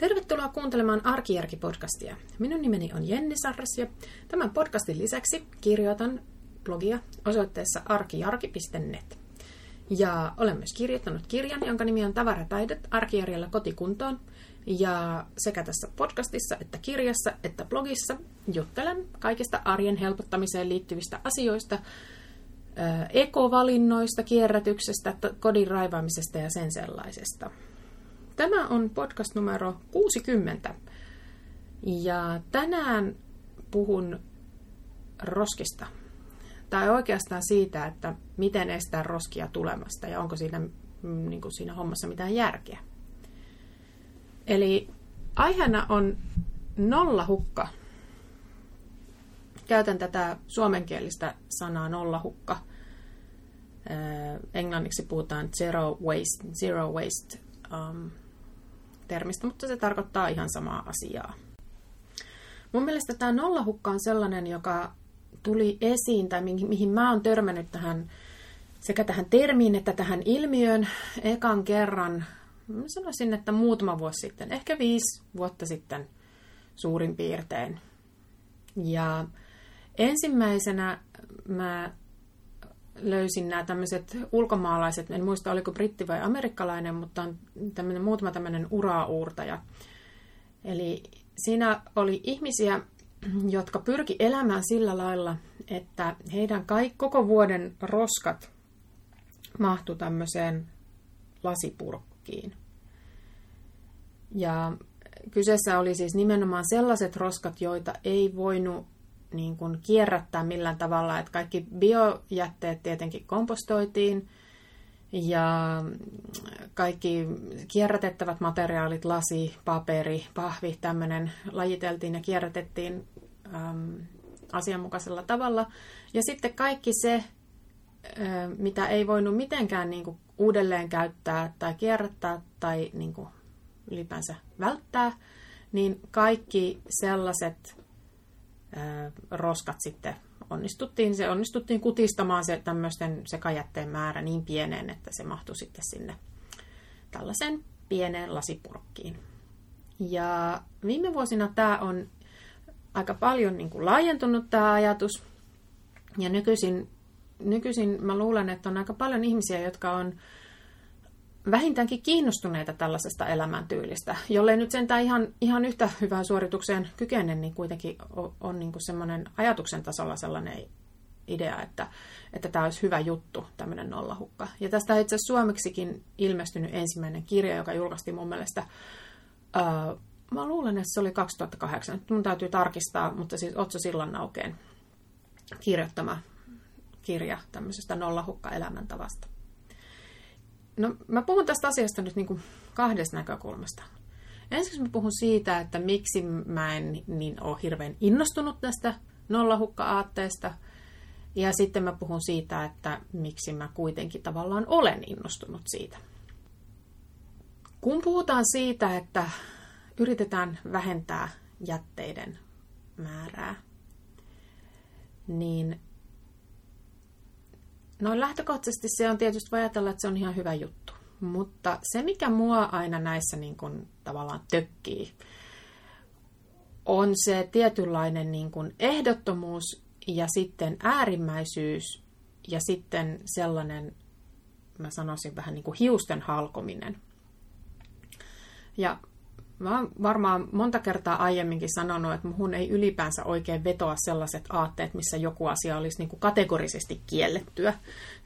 Tervetuloa kuuntelemaan Arkijärki-podcastia. Minun nimeni on Jenni Sarras ja tämän podcastin lisäksi kirjoitan blogia osoitteessa arkijarki.net. Ja olen myös kirjoittanut kirjan, jonka nimi on Tavarataidot arkijärjellä kotikuntoon. Ja sekä tässä podcastissa että kirjassa että blogissa juttelen kaikista arjen helpottamiseen liittyvistä asioista, ekovalinnoista, kierrätyksestä, kodin raivaamisesta ja sen sellaisesta. Tämä on podcast numero 60. Ja tänään puhun roskista. Tai oikeastaan siitä, että miten estää roskia tulemasta ja onko siinä, mm, niin kuin siinä hommassa mitään järkeä. Eli aiheena on nollahukka. Käytän tätä suomenkielistä sanaa nollahukka. Englanniksi puhutaan zero waste, zero waste um, termistä, mutta se tarkoittaa ihan samaa asiaa. Mun mielestä tämä nollahukka on sellainen, joka tuli esiin, tai mihin, mä oon törmännyt tähän, sekä tähän termiin että tähän ilmiöön ekan kerran, mä sanoisin, että muutama vuosi sitten, ehkä viisi vuotta sitten suurin piirtein. Ja ensimmäisenä mä löysin nämä tämmöiset ulkomaalaiset, en muista oliko britti vai amerikkalainen, mutta on tämmöinen, muutama tämmöinen ura-uurtaja. Eli siinä oli ihmisiä, jotka pyrki elämään sillä lailla, että heidän kaikki, koko vuoden roskat mahtu tämmöiseen lasipurkkiin. Ja kyseessä oli siis nimenomaan sellaiset roskat, joita ei voinut niin kuin kierrättää millään tavalla, että kaikki biojätteet tietenkin kompostoitiin ja kaikki kierrätettävät materiaalit, lasi, paperi, pahvi, tämmöinen lajiteltiin ja kierrätettiin äm, asianmukaisella tavalla. Ja sitten kaikki se, ä, mitä ei voinut mitenkään niin kuin uudelleen käyttää tai kierrättää tai niin kuin ylipäänsä välttää, niin kaikki sellaiset roskat sitten onnistuttiin, se onnistuttiin kutistamaan se tämmöisten sekajätteen määrä niin pieneen, että se mahtui sitten sinne tällaisen pieneen lasipurkkiin. Ja viime vuosina tämä on aika paljon niin kuin laajentunut tämä ajatus. Ja nykyisin, nykyisin mä luulen, että on aika paljon ihmisiä, jotka on vähintäänkin kiinnostuneita tällaisesta elämäntyylistä, jollei nyt sentään ihan, ihan yhtä hyvään suoritukseen kykene, niin kuitenkin on, on niin kuin semmoinen ajatuksen tasolla sellainen idea, että, että tämä olisi hyvä juttu, tämmöinen nollahukka. Ja tästä itse asiassa suomeksikin ilmestynyt ensimmäinen kirja, joka julkaistiin mun mielestä, ää, mä luulen, että se oli 2008, mun täytyy tarkistaa, mutta siis Otso Sillannaukeen kirjoittama kirja tämmöisestä nollahukka-elämäntavasta. No, mä puhun tästä asiasta nyt niin kuin kahdesta näkökulmasta. Ensiksi mä puhun siitä, että miksi mä en niin ole hirveän innostunut tästä nollahukka-aatteesta. Ja sitten mä puhun siitä, että miksi mä kuitenkin tavallaan olen innostunut siitä. Kun puhutaan siitä, että yritetään vähentää jätteiden määrää, niin No lähtökohtaisesti se on tietysti ajatella, että se on ihan hyvä juttu. Mutta se, mikä mua aina näissä niin kuin, tavallaan tökkii, on se tietynlainen niin kuin, ehdottomuus ja sitten äärimmäisyys ja sitten sellainen, mä sanoisin vähän niin kuin hiusten halkominen. Ja Mä oon varmaan monta kertaa aiemminkin sanonut, että muhun ei ylipäänsä oikein vetoa sellaiset aatteet, missä joku asia olisi niin kuin kategorisesti kiellettyä.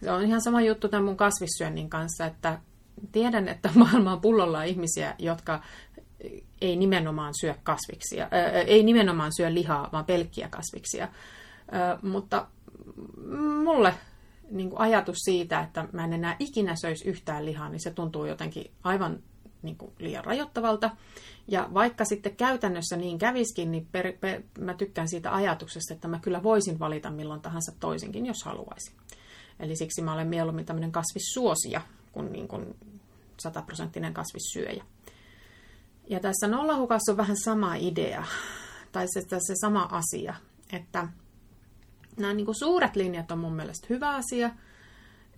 Se on ihan sama juttu tämän mun kasvissyönnin kanssa, että tiedän, että maailma on pullolla ihmisiä, jotka ei nimenomaan syö kasviksia, ää, ei nimenomaan syö lihaa, vaan pelkkiä kasviksia. Ää, mutta mulle niin kuin ajatus siitä, että mä en enää ikinä söisi yhtään lihaa, niin se tuntuu jotenkin aivan niin kuin liian rajoittavalta. Ja vaikka sitten käytännössä niin käviskin, niin per, per, mä tykkään siitä ajatuksesta, että mä kyllä voisin valita milloin tahansa toisinkin, jos haluaisin. Eli siksi mä olen mieluummin tämmöinen kasvissuosia kuin, niin kuin sataprosenttinen kasvissyöjä. Ja tässä nollahukassa on vähän sama idea, tai se, se sama asia, että nämä niin kuin suuret linjat on mun mielestä hyvä asia,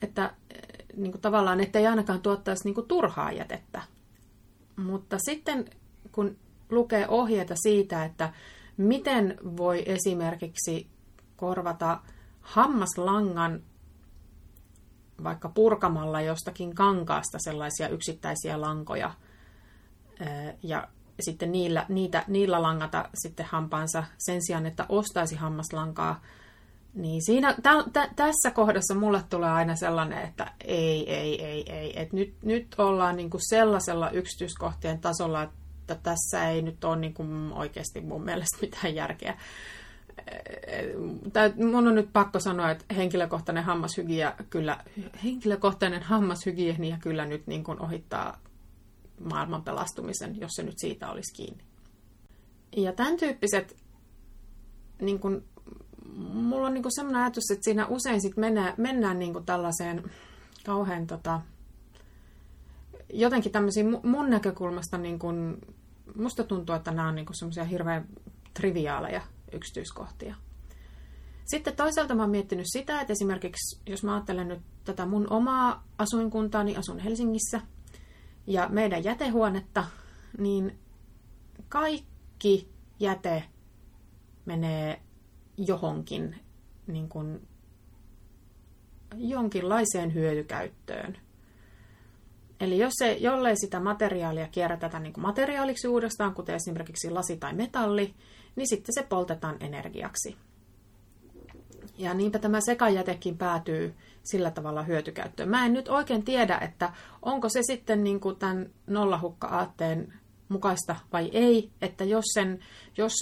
että niin kuin tavallaan, että ei ainakaan tuottaisi niin kuin turhaa jätettä. Mutta sitten kun lukee ohjeita siitä, että miten voi esimerkiksi korvata hammaslangan vaikka purkamalla jostakin kankaasta sellaisia yksittäisiä lankoja ja sitten niillä, niitä, niillä langata sitten hampaansa sen sijaan, että ostaisi hammaslankaa, niin siinä, tä, tä, tässä kohdassa mulle tulee aina sellainen, että ei, ei, ei, ei. Et nyt, nyt ollaan niinku sellaisella yksityiskohtien tasolla, että tässä ei nyt ole niinku oikeasti mun mielestä mitään järkeä. Tää, mun on nyt pakko sanoa, että henkilökohtainen hammashygienia kyllä, henkilökohtainen hammashygienia kyllä nyt niin kuin ohittaa maailman pelastumisen, jos se nyt siitä olisi kiinni. Ja tämän tyyppiset, niin kuin, mulla on niin kuin sellainen ajatus, että siinä usein sit mennään, mennään niin kuin tällaiseen kauhean tota, jotenkin tämmöisiin mun näkökulmasta, niin kuin, musta tuntuu, että nämä on niin semmoisia hirveän triviaaleja yksityiskohtia. Sitten toisaalta mä oon miettinyt sitä, että esimerkiksi jos mä ajattelen nyt tätä mun omaa asuinkuntaa, niin asun Helsingissä – ja meidän jätehuonetta, niin kaikki jäte menee johonkin niin kuin jonkinlaiseen hyötykäyttöön. Eli jos se, jollei sitä materiaalia kierrätetä niin kuin materiaaliksi uudestaan, kuten esimerkiksi lasi tai metalli, niin sitten se poltetaan energiaksi. Ja niinpä tämä sekajätekin päätyy sillä tavalla hyötykäyttöön. Mä en nyt oikein tiedä, että onko se sitten niin kuin tämän nollahukka-aatteen mukaista vai ei, että jos, sen, jos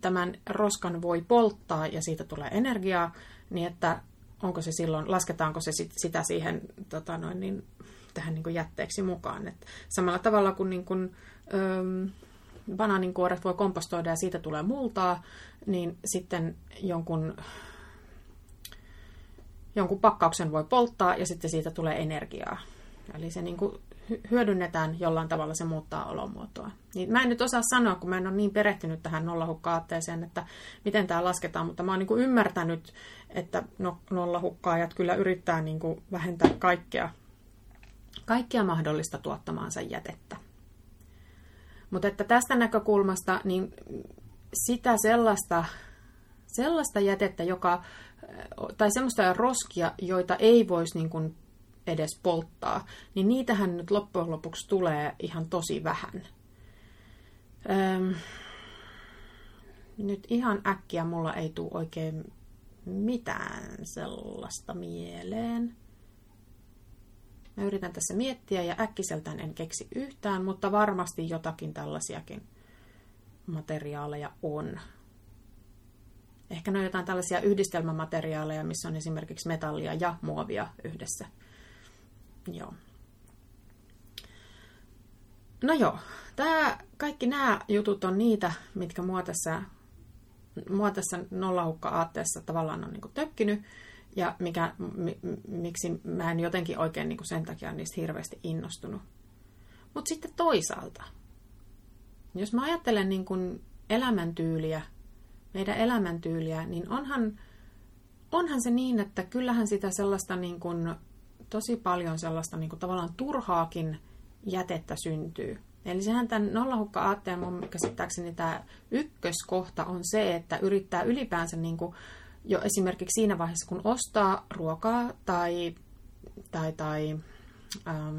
tämän roskan voi polttaa ja siitä tulee energiaa, niin että onko se silloin, lasketaanko se sit, sitä siihen tota noin, niin, tähän niin kuin jätteeksi mukaan. Et samalla tavalla kuin, niin kuin öö, banaaninkuoret voi kompostoida ja siitä tulee multaa, niin sitten jonkun jonkun pakkauksen voi polttaa ja sitten siitä tulee energiaa. Eli se niin kuin hyödynnetään jollain tavalla, se muuttaa olomuotoa. Niin mä en nyt osaa sanoa, kun mä en ole niin perehtynyt tähän nollahukka-aatteeseen, että miten tämä lasketaan, mutta mä oon niin ymmärtänyt, että no, nollahukkaajat kyllä yrittää niin kuin vähentää kaikkea, kaikkea mahdollista tuottamaansa jätettä. Mutta että tästä näkökulmasta, niin sitä sellaista, sellaista jätettä, joka tai semmoista roskia, joita ei voisi niin kuin edes polttaa, niin niitähän nyt loppujen lopuksi tulee ihan tosi vähän. Öm, nyt ihan äkkiä mulla ei tule oikein mitään sellaista mieleen. Mä yritän tässä miettiä ja äkkiseltään en keksi yhtään, mutta varmasti jotakin tällaisiakin materiaaleja on. Ehkä ne on jotain tällaisia yhdistelmämateriaaleja, missä on esimerkiksi metallia ja muovia yhdessä. Joo. No joo, tää, kaikki nämä jutut on niitä, mitkä mua tässä, mua tässä nollahukka-aatteessa tavallaan on niin tökkinyt, ja mikä, mi, miksi mä en jotenkin oikein niin sen takia niistä hirveästi innostunut. Mutta sitten toisaalta, jos mä ajattelen niin kuin elämäntyyliä meidän elämäntyyliä, niin onhan, onhan se niin, että kyllähän sitä sellaista niin kuin, tosi paljon sellaista niin kuin, tavallaan turhaakin jätettä syntyy. Eli sehän tämän nollahukka-aatteen mun käsittääkseni tämä ykköskohta on se, että yrittää ylipäänsä niin kuin, jo esimerkiksi siinä vaiheessa, kun ostaa ruokaa tai, tai, tai ähm,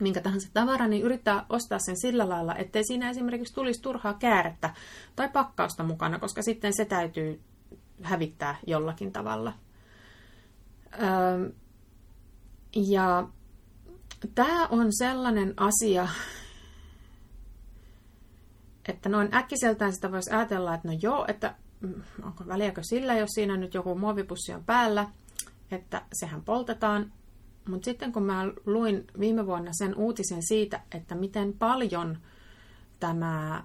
minkä tahansa tavara, niin yrittää ostaa sen sillä lailla, ettei siinä esimerkiksi tulisi turhaa käärettä tai pakkausta mukana, koska sitten se täytyy hävittää jollakin tavalla. Öö, ja tämä on sellainen asia, että noin äkkiseltään sitä voisi ajatella, että no joo, että mm, onko väliäkö sillä, jos siinä nyt joku muovipussi on päällä, että sehän poltetaan, mutta sitten kun mä luin viime vuonna sen uutisen siitä, että miten paljon tämä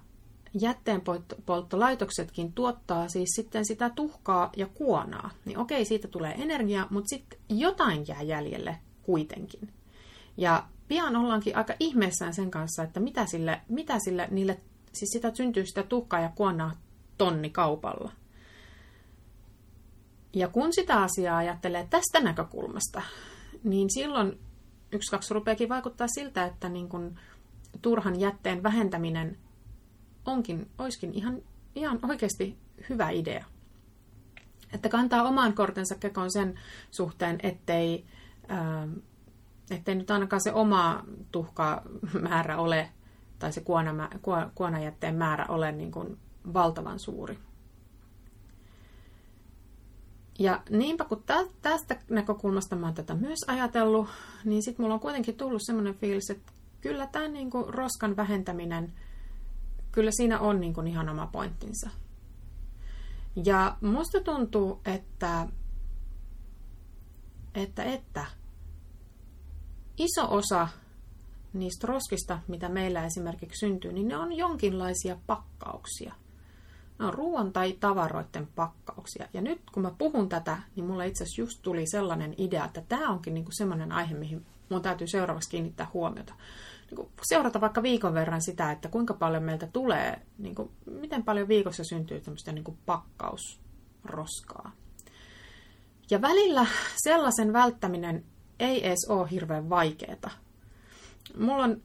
jätteenpolttolaitoksetkin tuottaa siis sitten sitä tuhkaa ja kuonaa, niin okei, siitä tulee energia, mutta sitten jotain jää jäljelle kuitenkin. Ja pian ollaankin aika ihmeessään sen kanssa, että mitä sille, mitä sille niille, siis sitä syntyy sitä tuhkaa ja kuonaa tonni kaupalla. Ja kun sitä asiaa ajattelee tästä näkökulmasta, niin silloin yksi kaksi rupeakin vaikuttaa siltä, että niin kun turhan jätteen vähentäminen onkin, oiskin ihan, ihan oikeasti hyvä idea. Että kantaa oman kortensa kekoon sen suhteen, ettei, ettei nyt ainakaan se oma tuhkamäärä ole, tai se kuona, kuonajätteen määrä ole niin kuin valtavan suuri. Ja niinpä kun tästä näkökulmasta mä oon tätä myös ajatellut, niin sitten mulla on kuitenkin tullut semmoinen fiilis, että kyllä tämä niin roskan vähentäminen, kyllä siinä on niin kuin ihan oma pointtinsa. Ja musta tuntuu, että, että, että iso osa niistä roskista, mitä meillä esimerkiksi syntyy, niin ne on jonkinlaisia pakkauksia – ne on ruoan tai tavaroiden pakkauksia. Ja nyt kun mä puhun tätä, niin mulla itse asiassa just tuli sellainen idea, että tämä onkin niinku semmoinen aihe, mihin mun täytyy seuraavaksi kiinnittää huomiota. Niinku seurata vaikka viikon verran sitä, että kuinka paljon meiltä tulee, niinku, miten paljon viikossa syntyy tämmöistä niinku pakkausroskaa. Ja välillä sellaisen välttäminen ei edes ole hirveän vaikeaa. Mulla on,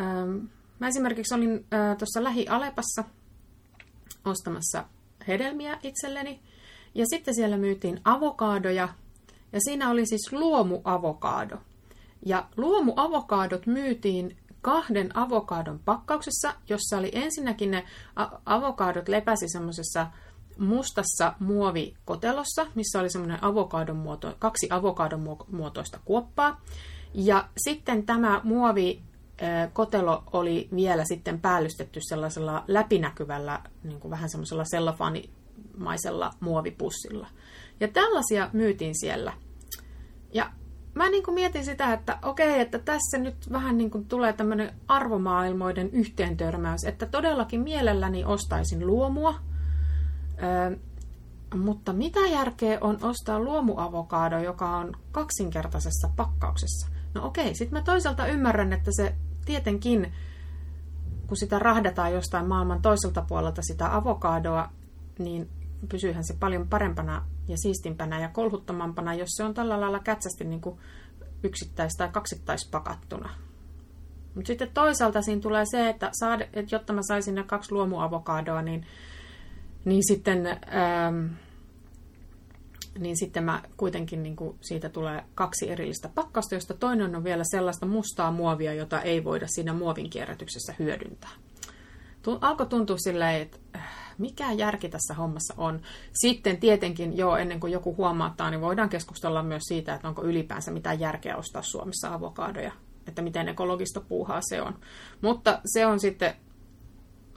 ähm, mä esimerkiksi olin äh, tuossa Lähi-Alepassa – ostamassa hedelmiä itselleni. Ja sitten siellä myytiin avokaadoja. Ja siinä oli siis luomuavokaado. Ja luomuavokaadot myytiin kahden avokaadon pakkauksessa, jossa oli ensinnäkin ne avokaadot lepäsi semmoisessa mustassa muovikotelossa, missä oli semmoinen avokadon muoto, kaksi avokadon muotoista kuoppaa. Ja sitten tämä muovi kotelo oli vielä sitten päällystetty sellaisella läpinäkyvällä, niin kuin vähän semmoisella sellofanimaisella muovipussilla. Ja tällaisia myytiin siellä. Ja mä niin kuin mietin sitä, että okei, että tässä nyt vähän niin kuin tulee tämmöinen arvomaailmoiden yhteentörmäys, että todellakin mielelläni ostaisin luomua, öö, mutta mitä järkeä on ostaa luomuavokaado, joka on kaksinkertaisessa pakkauksessa? No okei, sitten mä toisaalta ymmärrän, että se tietenkin, kun sitä rahdataan jostain maailman toiselta puolelta sitä avokadoa, niin pysyyhän se paljon parempana ja siistimpänä ja kolhuttomampana, jos se on tällä lailla kätsästi niin kuin yksittäis- tai kaksittaispakattuna. Mutta sitten toisaalta siinä tulee se, että, saada, että jotta mä saisin ne kaksi luomuavokadoa, niin, niin sitten... Ähm, niin sitten mä kuitenkin niin kuin siitä tulee kaksi erillistä pakkausta, josta toinen on vielä sellaista mustaa muovia, jota ei voida siinä muovin kierrätyksessä hyödyntää. Alkoi tuntua silleen, että äh, mikä järki tässä hommassa on. Sitten tietenkin jo ennen kuin joku huomauttaa, niin voidaan keskustella myös siitä, että onko ylipäänsä mitään järkeä ostaa Suomessa avokadoja, että miten ekologista puuhaa se on. Mutta se on sitten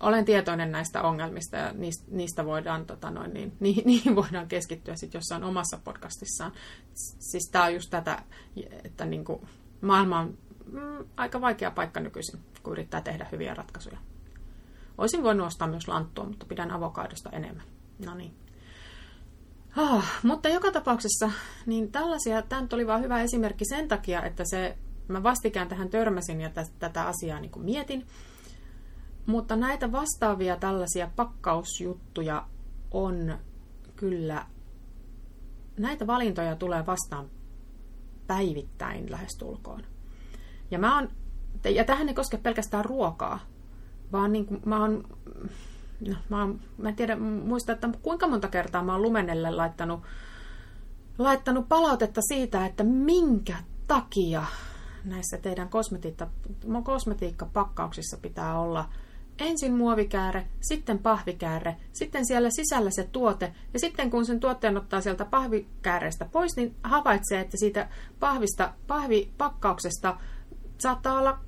olen tietoinen näistä ongelmista ja niistä, niistä voidaan, tota noin, niin, niihin, niihin voidaan keskittyä sitten jossain omassa podcastissaan. Siis tämä on just tätä, että niin kuin, maailma on mm, aika vaikea paikka nykyisin, kun yrittää tehdä hyviä ratkaisuja. Olisin voinut ostaa myös lanttua, mutta pidän avokaadosta enemmän. No niin. Oh, mutta joka tapauksessa, niin tällaisia, tämä oli vain hyvä esimerkki sen takia, että se, mä vastikään tähän törmäsin ja tästä, tätä asiaa niin kuin mietin. Mutta näitä vastaavia tällaisia pakkausjuttuja on kyllä, näitä valintoja tulee vastaan päivittäin lähestulkoon. Ja, mä on, ja tähän ei koske pelkästään ruokaa, vaan niin kuin, mä oon, no, mä, oon, mä en tiedä, muista, että kuinka monta kertaa mä oon Lumenelle laittanut, laittanut palautetta siitä, että minkä takia näissä teidän kosmetiikka, kosmetiikkapakkauksissa pitää olla – ensin muovikääre, sitten pahvikääre, sitten siellä sisällä se tuote, ja sitten kun sen tuotteen ottaa sieltä pahvikääreestä pois, niin havaitsee, että siitä pahvista, pahvipakkauksesta saattaa olla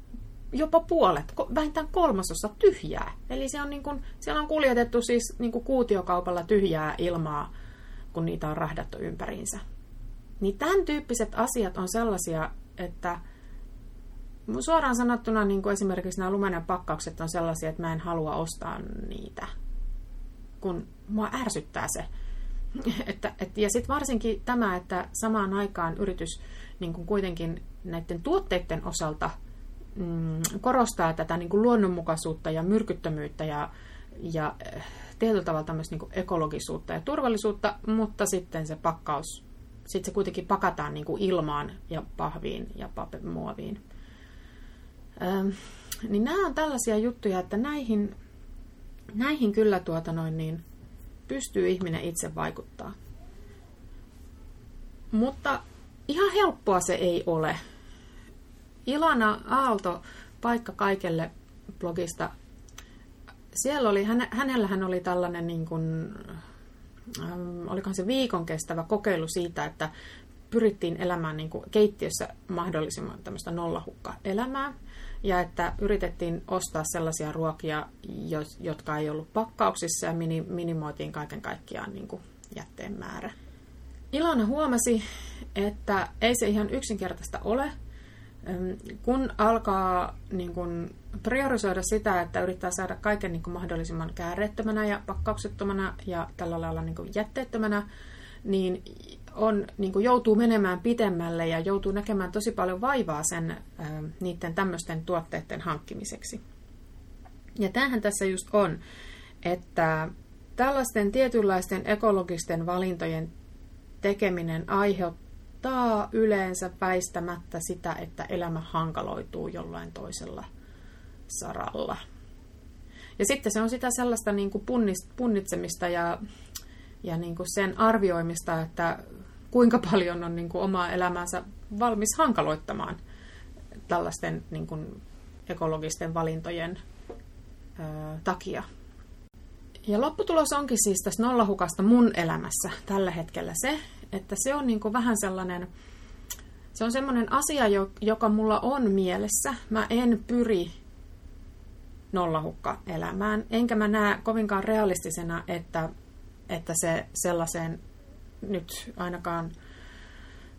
jopa puolet, vähintään kolmasosa tyhjää. Eli se on niin kuin, siellä on kuljetettu siis niin kuin kuutiokaupalla tyhjää ilmaa, kun niitä on rahdattu ympäriinsä. Niin tämän tyyppiset asiat on sellaisia, että suoraan sanottuna niin kuin esimerkiksi nämä lumenen pakkaukset on sellaisia, että mä en halua ostaa niitä, kun mua ärsyttää se. että, et, ja sitten varsinkin tämä, että samaan aikaan yritys niin kuin kuitenkin näiden tuotteiden osalta mm, korostaa tätä niin kuin luonnonmukaisuutta ja myrkyttömyyttä ja, ja äh, tietyllä tavalla myös niin kuin ekologisuutta ja turvallisuutta, mutta sitten se pakkaus, sitten se kuitenkin pakataan niin kuin ilmaan ja pahviin ja muoviin. Niin nämä on tällaisia juttuja, että näihin, näihin kyllä tuota noin niin, pystyy ihminen itse vaikuttaa. Mutta ihan helppoa se ei ole. Ilana Aalto, paikka kaikelle blogista. Siellä oli, hänellähän oli tällainen niin kuin, olikohan se viikon kestävä kokeilu siitä, että pyrittiin elämään niin kuin keittiössä mahdollisimman tämmöistä nollahukka-elämää. Ja että yritettiin ostaa sellaisia ruokia, jotka ei ollut pakkauksissa ja minimoitiin kaiken kaikkiaan niin kuin jätteen määrä. Ilona huomasi, että ei se ihan yksinkertaista ole, kun alkaa niin kuin, priorisoida sitä, että yrittää saada kaiken niin kuin, mahdollisimman kääreettömänä ja pakkauksettomana ja tällä lailla niin kuin, jätteettömänä, niin on, niin kuin joutuu menemään pitemmälle ja joutuu näkemään tosi paljon vaivaa sen niiden tämmöisten tuotteiden hankkimiseksi. Ja tämähän tässä just on, että tällaisten tietynlaisten ekologisten valintojen tekeminen aiheuttaa yleensä väistämättä sitä, että elämä hankaloituu jollain toisella saralla. Ja sitten se on sitä sellaista niin kuin punnitsemista ja, ja niin kuin sen arvioimista, että kuinka paljon on niin kuin omaa elämänsä valmis hankaloittamaan tällaisten niin kuin ekologisten valintojen ö, takia. Ja lopputulos onkin siis tässä nollahukasta mun elämässä tällä hetkellä se, että se on niin kuin vähän sellainen, se on semmoinen asia, joka mulla on mielessä. Mä en pyri nollahukka elämään, enkä mä näe kovinkaan realistisena, että, että se sellaiseen nyt ainakaan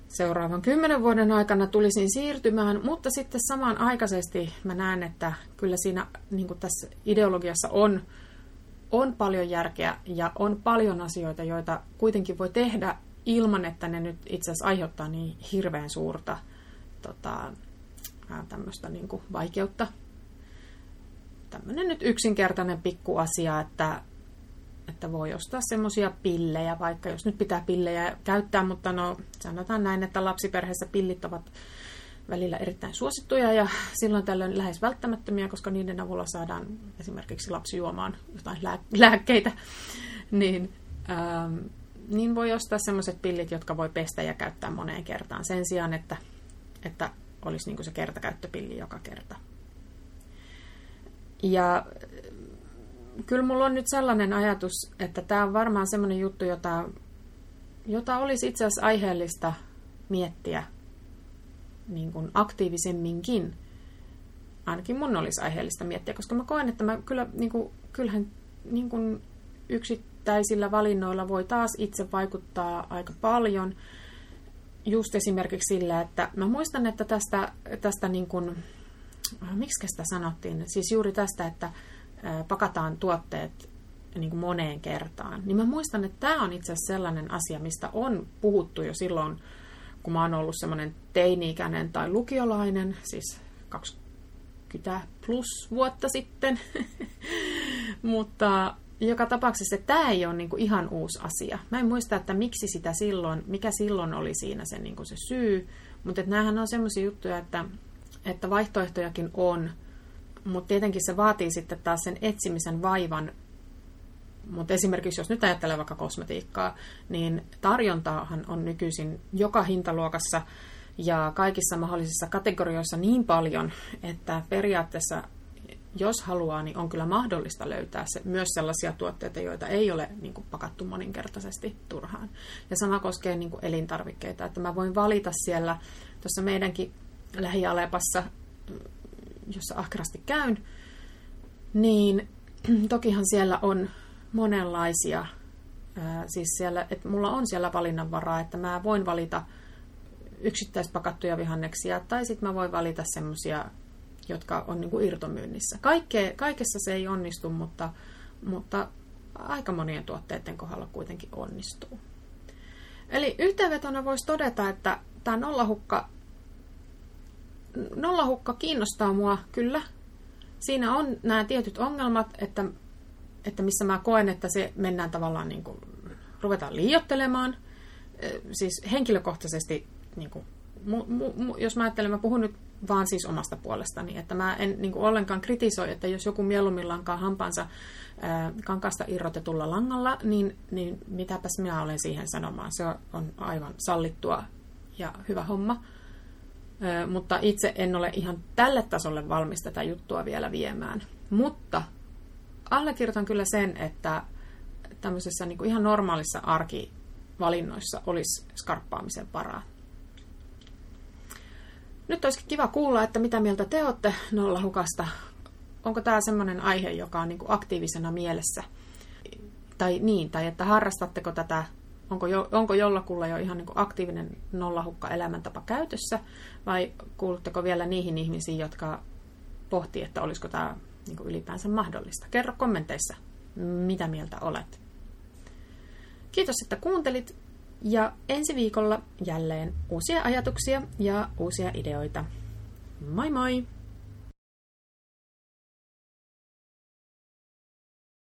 seuraavan kymmenen vuoden aikana tulisin siirtymään, mutta sitten samanaikaisesti mä näen, että kyllä siinä niin tässä ideologiassa on, on paljon järkeä ja on paljon asioita, joita kuitenkin voi tehdä ilman, että ne nyt itse asiassa aiheuttaa niin hirveän suurta tota, tämmöistä niin vaikeutta. Tämmöinen nyt yksinkertainen pikku asia, että että voi ostaa semmoisia pillejä, vaikka jos nyt pitää pillejä käyttää, mutta no sanotaan näin, että lapsiperheessä pillit ovat välillä erittäin suosittuja ja silloin tällöin lähes välttämättömiä, koska niiden avulla saadaan esimerkiksi lapsi juomaan jotain lääkkeitä, niin, ähm, niin voi ostaa semmoiset pillit, jotka voi pestä ja käyttää moneen kertaan sen sijaan, että, että olisi niin se kertakäyttöpilli joka kerta. Ja kyllä mulla on nyt sellainen ajatus, että tämä on varmaan semmoinen juttu, jota, jota olisi itse asiassa aiheellista miettiä niin kuin aktiivisemminkin. Ainakin mun olisi aiheellista miettiä, koska mä koen, että mä kyllä, niin kuin, kyllähän niin kuin yksittäisillä valinnoilla voi taas itse vaikuttaa aika paljon. Just esimerkiksi sillä, että mä muistan, että tästä, tästä niin kuin, miksi sitä sanottiin, siis juuri tästä, että pakataan tuotteet niin kuin moneen kertaan. Niin mä muistan, että tämä on itse asiassa sellainen asia, mistä on puhuttu jo silloin, kun mä oon ollut semmoinen teini-ikäinen tai lukiolainen, siis 20 plus vuotta sitten. Mutta joka tapauksessa tämä ei ole kuin ihan uusi asia. Mä en muista, että miksi sitä silloin, mikä silloin oli siinä se, kuin se syy, mutta näähän on semmoisia juttuja, että, että vaihtoehtojakin on – mutta tietenkin se vaatii sitten taas sen etsimisen vaivan. Mutta esimerkiksi jos nyt ajattelee vaikka kosmetiikkaa, niin tarjontaahan on nykyisin joka hintaluokassa ja kaikissa mahdollisissa kategorioissa niin paljon, että periaatteessa jos haluaa, niin on kyllä mahdollista löytää se, myös sellaisia tuotteita, joita ei ole niin kuin, pakattu moninkertaisesti turhaan. Ja sama koskee niin kuin, elintarvikkeita, että mä voin valita siellä tuossa meidänkin lähialepassa jossa ahkerasti käyn, niin tokihan siellä on monenlaisia, siis siellä, että mulla on siellä valinnanvaraa, että mä voin valita yksittäispakattuja vihanneksia, tai sitten mä voin valita semmoisia, jotka on niin irtomyynnissä. Kaikke, kaikessa se ei onnistu, mutta, mutta aika monien tuotteiden kohdalla kuitenkin onnistuu. Eli yhteenvetona voisi todeta, että tämä nollahukka nollahukka kiinnostaa mua kyllä. Siinä on nämä tietyt ongelmat, että, että missä mä koen, että se mennään tavallaan niin kuin, ruvetaan liiottelemaan. Siis henkilökohtaisesti, niin kuin, mu, mu, mu, jos mä ajattelen, mä puhun nyt vaan siis omasta puolestani. Että mä en niin kuin ollenkaan kritisoi, että jos joku mieluummin lankaa hampansa ää, kankasta irrotetulla langalla, niin, niin mitäpäs minä olen siihen sanomaan. Se on aivan sallittua ja hyvä homma. Mutta itse en ole ihan tälle tasolle valmis tätä juttua vielä viemään. Mutta allekirjoitan kyllä sen, että tämmöisessä niin kuin ihan normaalissa arkivalinnoissa olisi skarppaamisen varaa. Nyt olisi kiva kuulla, että mitä mieltä te olette nollahukasta. Onko tämä semmoinen aihe, joka on niin kuin aktiivisena mielessä? Tai niin, tai että harrastatteko tätä, onko, jo, onko jollakulla jo ihan niin kuin aktiivinen nollahukka elämäntapa käytössä, vai kuulutteko vielä niihin ihmisiin, jotka pohtii, että olisiko tämä niin kuin ylipäänsä mahdollista? Kerro kommenteissa, mitä mieltä olet. Kiitos, että kuuntelit ja ensi viikolla jälleen uusia ajatuksia ja uusia ideoita. Moi moi!